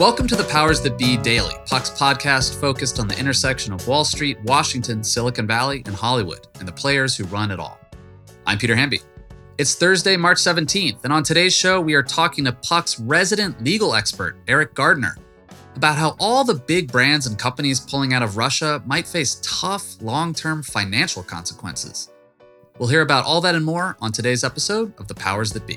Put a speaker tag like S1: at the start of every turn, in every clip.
S1: Welcome to the Powers That Be Daily, Puck's podcast focused on the intersection of Wall Street, Washington, Silicon Valley, and Hollywood, and the players who run it all. I'm Peter Hamby. It's Thursday, March 17th, and on today's show, we are talking to Puck's resident legal expert, Eriq Gardner, about how all the big brands and companies pulling out of Russia might face tough, long term financial consequences. We'll hear about all that and more on today's episode of The Powers That Be.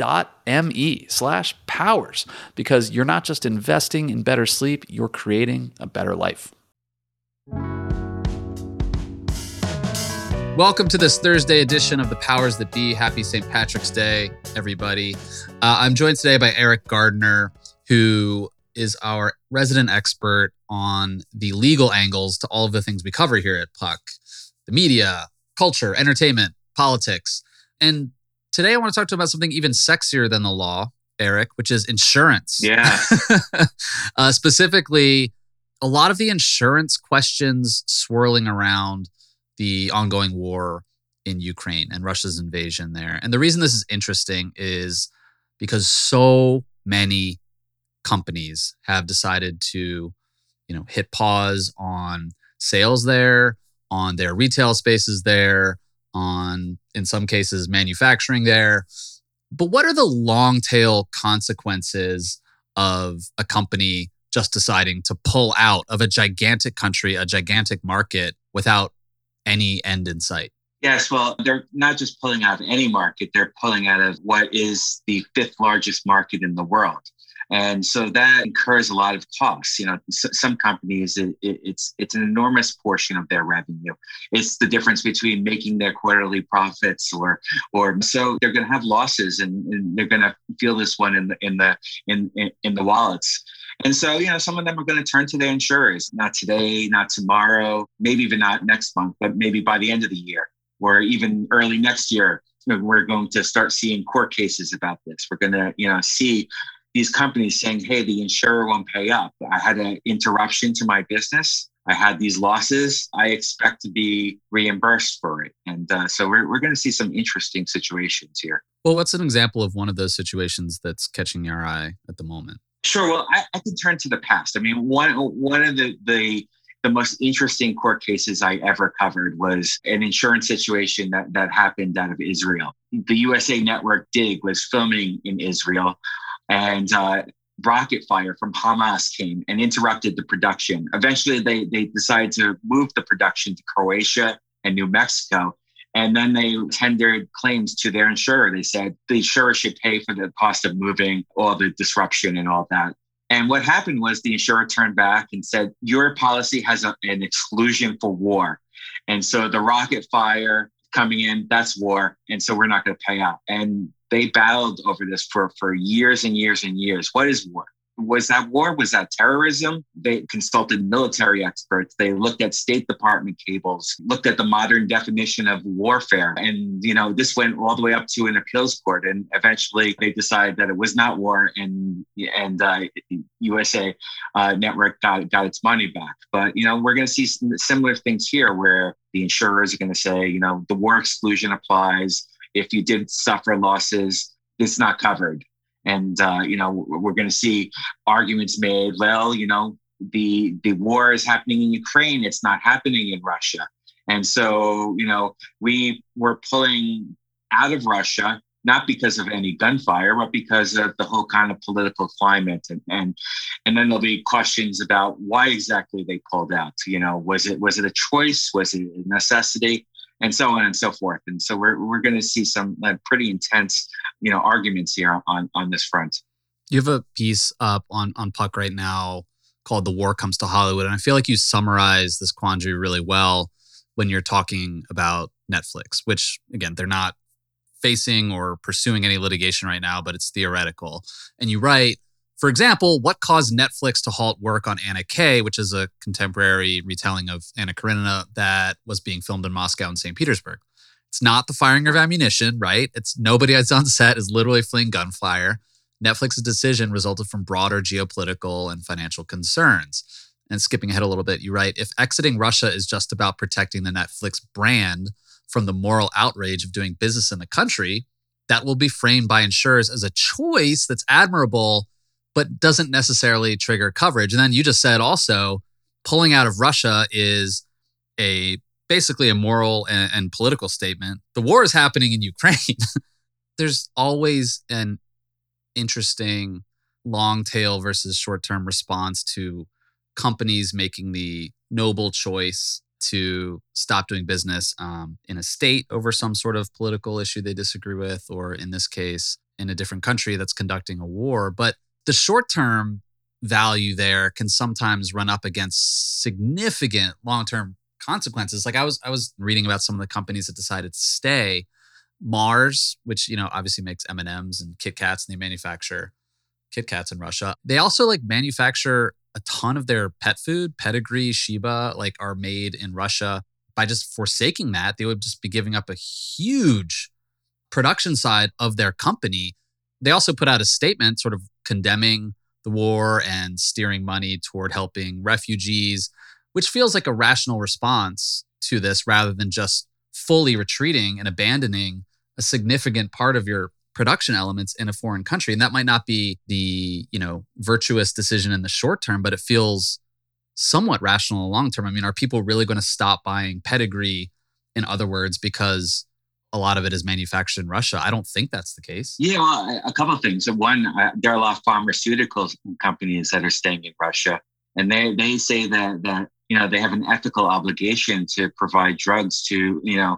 S2: me slash powers because you're not just investing in better sleep, you're creating a better life.
S1: Welcome to this Thursday edition of the Powers That Be. Happy St. Patrick's Day, everybody. Uh, I'm joined today by Eriq Gardner, who is our resident expert on the legal angles to all of the things we cover here at Puck the media, culture, entertainment, politics. And Today, I want to talk to you about something even sexier than the law, Eriq, which is insurance.
S3: Yeah.
S1: uh, specifically, a lot of the insurance questions swirling around the ongoing war in Ukraine and Russia's invasion there. And the reason this is interesting is because so many companies have decided to, you know, hit pause on sales there, on their retail spaces there, on, in some cases, manufacturing there. But what are the long tail consequences of a company just deciding to pull out of a gigantic country, a gigantic market without any end in sight?
S3: Yes, well, they're not just pulling out of any market, they're pulling out of what is the fifth largest market in the world. And so that incurs a lot of costs. You know, some companies it, it's it's an enormous portion of their revenue. It's the difference between making their quarterly profits or or so they're going to have losses and, and they're going to feel this one in the in the in, in in the wallets. And so, you know, some of them are going to turn to their insurers, not today, not tomorrow, maybe even not next month, but maybe by the end of the year or even early next year we're going to start seeing court cases about this. We're going to, you know, see these companies saying, hey, the insurer won't pay up. I had an interruption to my business. I had these losses. I expect to be reimbursed for it. And uh, so we're, we're going to see some interesting situations here.
S1: Well, what's an example of one of those situations that's catching your eye at the moment?
S3: Sure. Well, I, I can turn to the past. I mean, one, one of the, the, the most interesting court cases I ever covered was an insurance situation that, that happened out of Israel. The USA Network Dig was filming in Israel and uh, rocket fire from Hamas came and interrupted the production. Eventually, they, they decided to move the production to Croatia and New Mexico. And then they tendered claims to their insurer. They said the insurer should pay for the cost of moving all the disruption and all that. And what happened was the insurer turned back and said, Your policy has a, an exclusion for war. And so the rocket fire coming in, that's war. And so we're not going to pay out. And they battled over this for, for years and years and years. What is war? was that war? Was that terrorism? They consulted military experts. They looked at State Department cables, looked at the modern definition of warfare. And, you know, this went all the way up to an appeals court. And eventually they decided that it was not war and, and uh, USA uh, Network got, got its money back. But, you know, we're going to see similar things here where the insurers are going to say, you know, the war exclusion applies. If you did suffer losses, it's not covered and uh, you know we're going to see arguments made. Well, you know the the war is happening in Ukraine; it's not happening in Russia, and so you know we were pulling out of Russia not because of any gunfire, but because of the whole kind of political climate. And, and and then there'll be questions about why exactly they pulled out. You know, was it was it a choice? Was it a necessity? And so on and so forth. And so we're, we're going to see some like, pretty intense, you know, arguments here on, on this front.
S1: You have a piece up on, on Puck right now called The War Comes to Hollywood. And I feel like you summarize this quandary really well when you're talking about Netflix, which again, they're not facing or pursuing any litigation right now, but it's theoretical. And you write, for example, what caused Netflix to halt work on Anna K, which is a contemporary retelling of Anna Karenina that was being filmed in Moscow and St. Petersburg? It's not the firing of ammunition, right? It's nobody that's on set is literally fleeing gunfire. Netflix's decision resulted from broader geopolitical and financial concerns. And skipping ahead a little bit, you write if exiting Russia is just about protecting the Netflix brand from the moral outrage of doing business in the country, that will be framed by insurers as a choice that's admirable but doesn't necessarily trigger coverage. And then you just said also pulling out of Russia is a basically a moral and, and political statement. The war is happening in Ukraine. There's always an interesting long tail versus short term response to companies making the noble choice to stop doing business um, in a state over some sort of political issue they disagree with, or in this case, in a different country that's conducting a war. But the short term value there can sometimes run up against significant long term consequences. Like I was I was reading about some of the companies that decided to stay. Mars, which you know obviously makes M and M's and Kit Kats, and they manufacture Kit Kats in Russia. They also like manufacture a ton of their pet food, Pedigree, Sheba, like are made in Russia. By just forsaking that, they would just be giving up a huge production side of their company. They also put out a statement sort of condemning the war and steering money toward helping refugees, which feels like a rational response to this rather than just fully retreating and abandoning a significant part of your production elements in a foreign country. And that might not be the you know virtuous decision in the short term but it feels somewhat rational in the long term. I mean are people really going to stop buying pedigree in other words because a lot of it is manufactured in Russia. I don't think that's the case.
S3: Yeah, well, a couple of things. One, uh, there are a lot of pharmaceutical companies that are staying in Russia, and they they say that that you know they have an ethical obligation to provide drugs to you know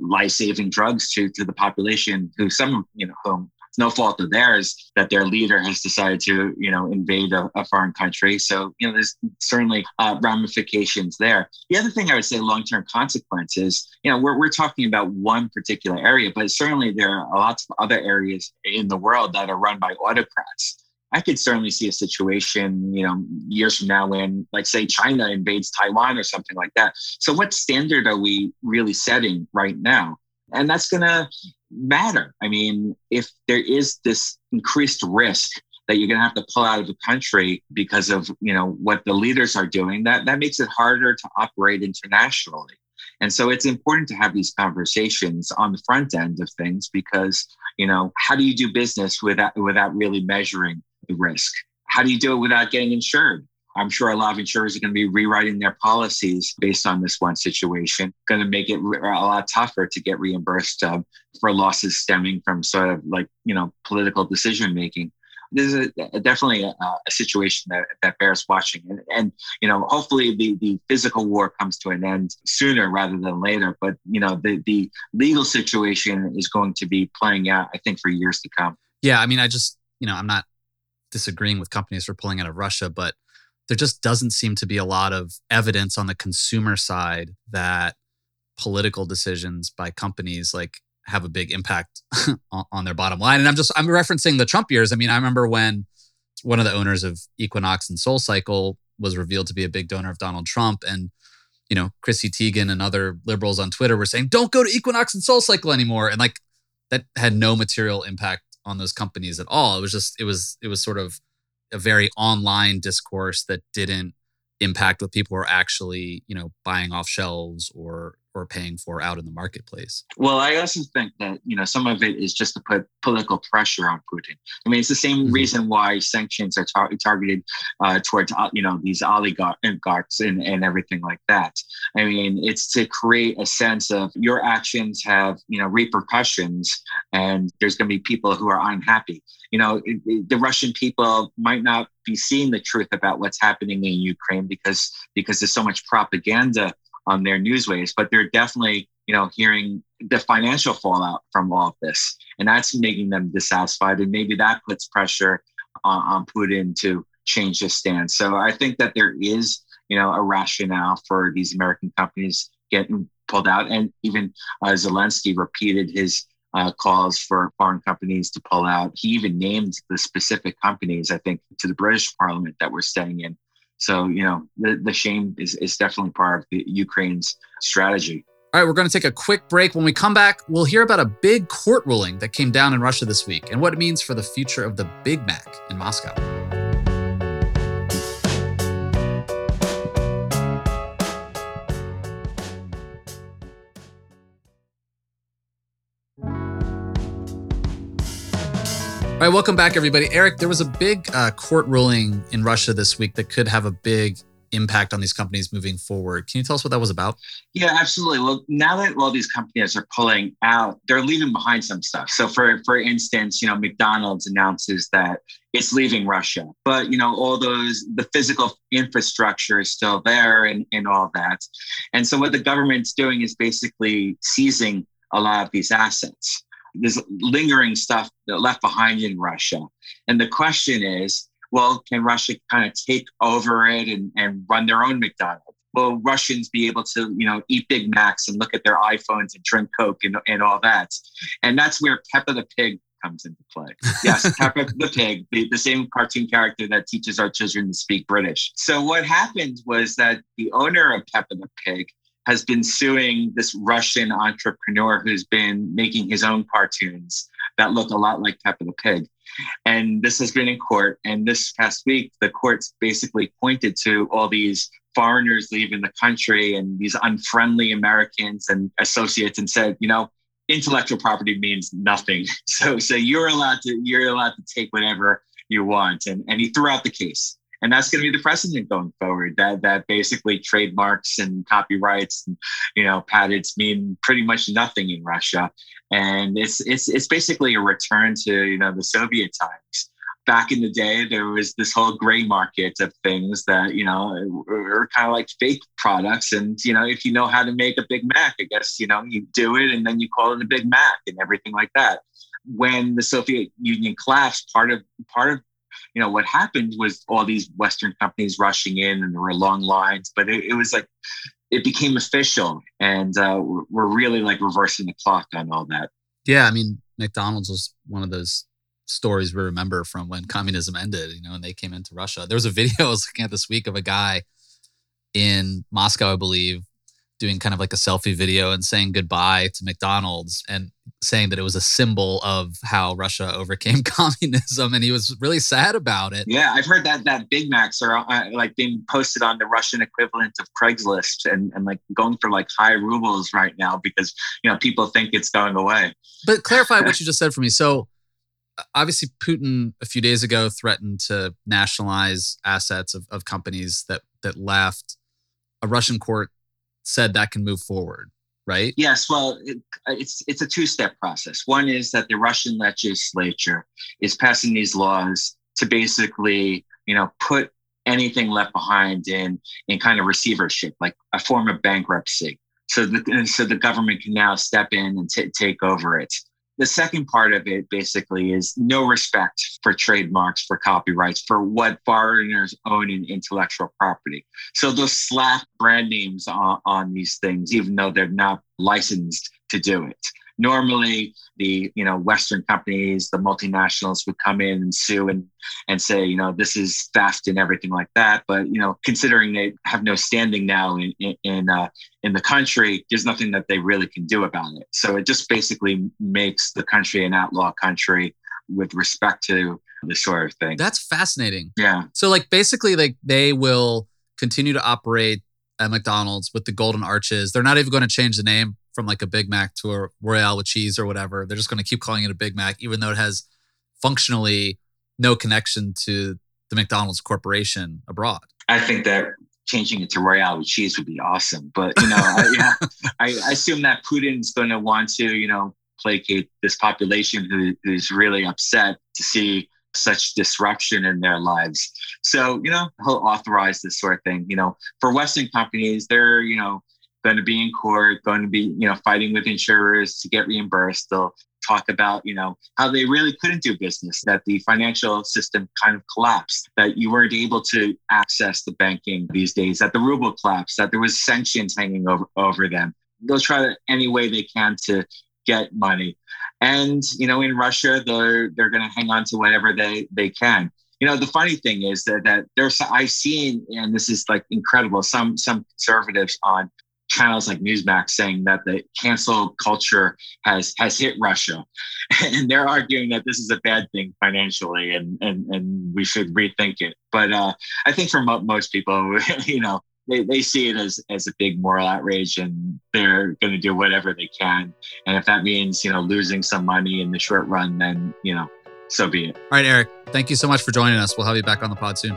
S3: life saving drugs to to the population who some you know whom no fault of theirs that their leader has decided to, you know, invade a, a foreign country. So, you know, there's certainly uh, ramifications there. The other thing I would say, long-term consequences, you know, we're, we're talking about one particular area, but certainly there are lots of other areas in the world that are run by autocrats. I could certainly see a situation, you know, years from now when, like, say, China invades Taiwan or something like that. So, what standard are we really setting right now? And that's going to matter. I mean, if there is this increased risk that you're going to have to pull out of the country because of you know what the leaders are doing, that that makes it harder to operate internationally. And so it's important to have these conversations on the front end of things because you know how do you do business without without really measuring the risk? How do you do it without getting insured? I'm sure a lot of insurers are going to be rewriting their policies based on this one situation, going to make it a lot tougher to get reimbursed uh, for losses stemming from sort of like, you know, political decision making. This is a, definitely a, a, situation that, that bears watching. And, and, you know, hopefully the, the physical war comes to an end sooner rather than later. But, you know, the, the legal situation is going to be playing out, I think, for years to come.
S1: Yeah. I mean, I just, you know, I'm not disagreeing with companies for pulling out of Russia, but there just doesn't seem to be a lot of evidence on the consumer side that political decisions by companies like have a big impact on their bottom line. And I'm just I'm referencing the Trump years. I mean, I remember when one of the owners of Equinox and Soul Cycle was revealed to be a big donor of Donald Trump and you know, Chrissy Teigen and other liberals on Twitter were saying, "Don't go to Equinox and Soul Cycle anymore." And like that had no material impact on those companies at all. It was just it was it was sort of a very online discourse that didn't impact what people were actually, you know, buying off shelves or or paying for out in the marketplace.
S3: Well, I also think that you know some of it is just to put political pressure on Putin. I mean, it's the same mm-hmm. reason why sanctions are tar- targeted uh, towards uh, you know these oligarchs and, and everything like that. I mean, it's to create a sense of your actions have you know repercussions, and there's going to be people who are unhappy. You know, it, it, the Russian people might not be seeing the truth about what's happening in Ukraine because because there's so much propaganda on their newsways, but they're definitely, you know, hearing the financial fallout from all of this. And that's making them dissatisfied. And maybe that puts pressure on, on Putin to change his stance. So I think that there is, you know, a rationale for these American companies getting pulled out. And even uh, Zelensky repeated his uh, calls for foreign companies to pull out. He even named the specific companies, I think, to the British Parliament that we're staying in. So, you know, the, the shame is, is definitely part of the Ukraine's strategy.
S1: All right, we're going to take a quick break. When we come back, we'll hear about a big court ruling that came down in Russia this week and what it means for the future of the Big Mac in Moscow. All right, welcome back, everybody. Eriq, there was a big uh, court ruling in Russia this week that could have a big impact on these companies moving forward. Can you tell us what that was about?
S3: Yeah, absolutely. Well, now that all these companies are pulling out, they're leaving behind some stuff. So, for for instance, you know, McDonald's announces that it's leaving Russia, but you know, all those the physical infrastructure is still there and and all that. And so, what the government's doing is basically seizing a lot of these assets there's lingering stuff that left behind in Russia. And the question is, well, can Russia kind of take over it and, and run their own McDonald's? Will Russians be able to, you know, eat Big Macs and look at their iPhones and drink Coke and, and all that? And that's where Peppa the Pig comes into play. Yes, Peppa the Pig, the, the same cartoon character that teaches our children to speak British. So what happened was that the owner of Peppa the Pig has been suing this Russian entrepreneur who's been making his own cartoons that look a lot like Peppa the Pig. And this has been in court. And this past week, the courts basically pointed to all these foreigners leaving the country and these unfriendly Americans and associates and said, you know, intellectual property means nothing. So, so you're allowed to you're allowed to take whatever you want. And, and he threw out the case and that's going to be the precedent going forward. That that basically trademarks and copyrights, and, you know, patents mean pretty much nothing in Russia, and it's it's it's basically a return to you know the Soviet times. Back in the day, there was this whole gray market of things that you know are kind of like fake products, and you know if you know how to make a Big Mac, I guess you know you do it, and then you call it a Big Mac and everything like that when the Soviet Union collapsed, part of part of you know, what happened was all these Western companies rushing in and there were long lines, but it, it was like, it became official and uh, we're really like reversing the clock on all that.
S1: Yeah. I mean, McDonald's was one of those stories we remember from when communism ended, you know, and they came into Russia. There was a video I was looking at this week of a guy in Moscow, I believe, doing kind of like a selfie video and saying goodbye to McDonald's and saying that it was a symbol of how Russia overcame communism and he was really sad about it.
S3: Yeah, I've heard that that Big Macs are uh, like being posted on the Russian equivalent of Craigslist and, and like going for like high rubles right now because you know people think it's going away.
S1: But clarify what you just said for me. So obviously Putin a few days ago threatened to nationalize assets of, of companies that that left. A Russian court said that can move forward, right?
S3: Yes. Well, it, uh, it's it's a two step process. One is that the Russian legislature is passing these laws to basically, you know, put anything left behind in in kind of receivership, like a form of bankruptcy. So the so the government can now step in and t- take over it. The second part of it basically is no respect for trademarks, for copyrights, for what foreigners own in intellectual property. So they'll slap brand names on, on these things, even though they're not licensed to do it normally the you know western companies the multinationals would come in and sue and and say you know this is theft and everything like that. But you know considering they have no standing now in in uh, in the country there's nothing that they really can do about it. So it just basically makes the country an outlaw country with respect to this sort of thing.
S1: That's fascinating.
S3: yeah.
S1: So like basically like they will continue to operate at McDonald's with the golden arches. They're not even going to change the name from like a Big Mac to a Royale with cheese or whatever. They're just going to keep calling it a Big Mac even though it has functionally no connection to the McDonald's corporation abroad.
S3: I think that changing it to Royale with cheese would be awesome. But you know, I, yeah, I, I assume that Putin's going to want to, you know, placate this population who, who's really upset to see such disruption in their lives. So you know, he'll authorize this sort of thing. You know, for Western companies, they're you know going to be in court, going to be you know fighting with insurers to get reimbursed. They'll talk about you know how they really couldn't do business that the financial system kind of collapsed that you weren't able to access the banking these days that the ruble collapsed that there was sanctions hanging over, over them. They'll try any way they can to get money. And you know in russia they're they're going to hang on to whatever they they can. You know the funny thing is that, that there's i've seen and this is like incredible some some conservatives on channels like Newsmax saying that the cancel culture has has hit Russia, and they're arguing that this is a bad thing financially, and and and we should rethink it. But uh, I think for mo- most people, you know, they, they see it as as a big moral outrage, and they're going to do whatever they can. And if that means you know losing some money in the short run, then you know, so be it.
S1: All right, Eriq, thank you so much for joining us. We'll have you back on the pod soon.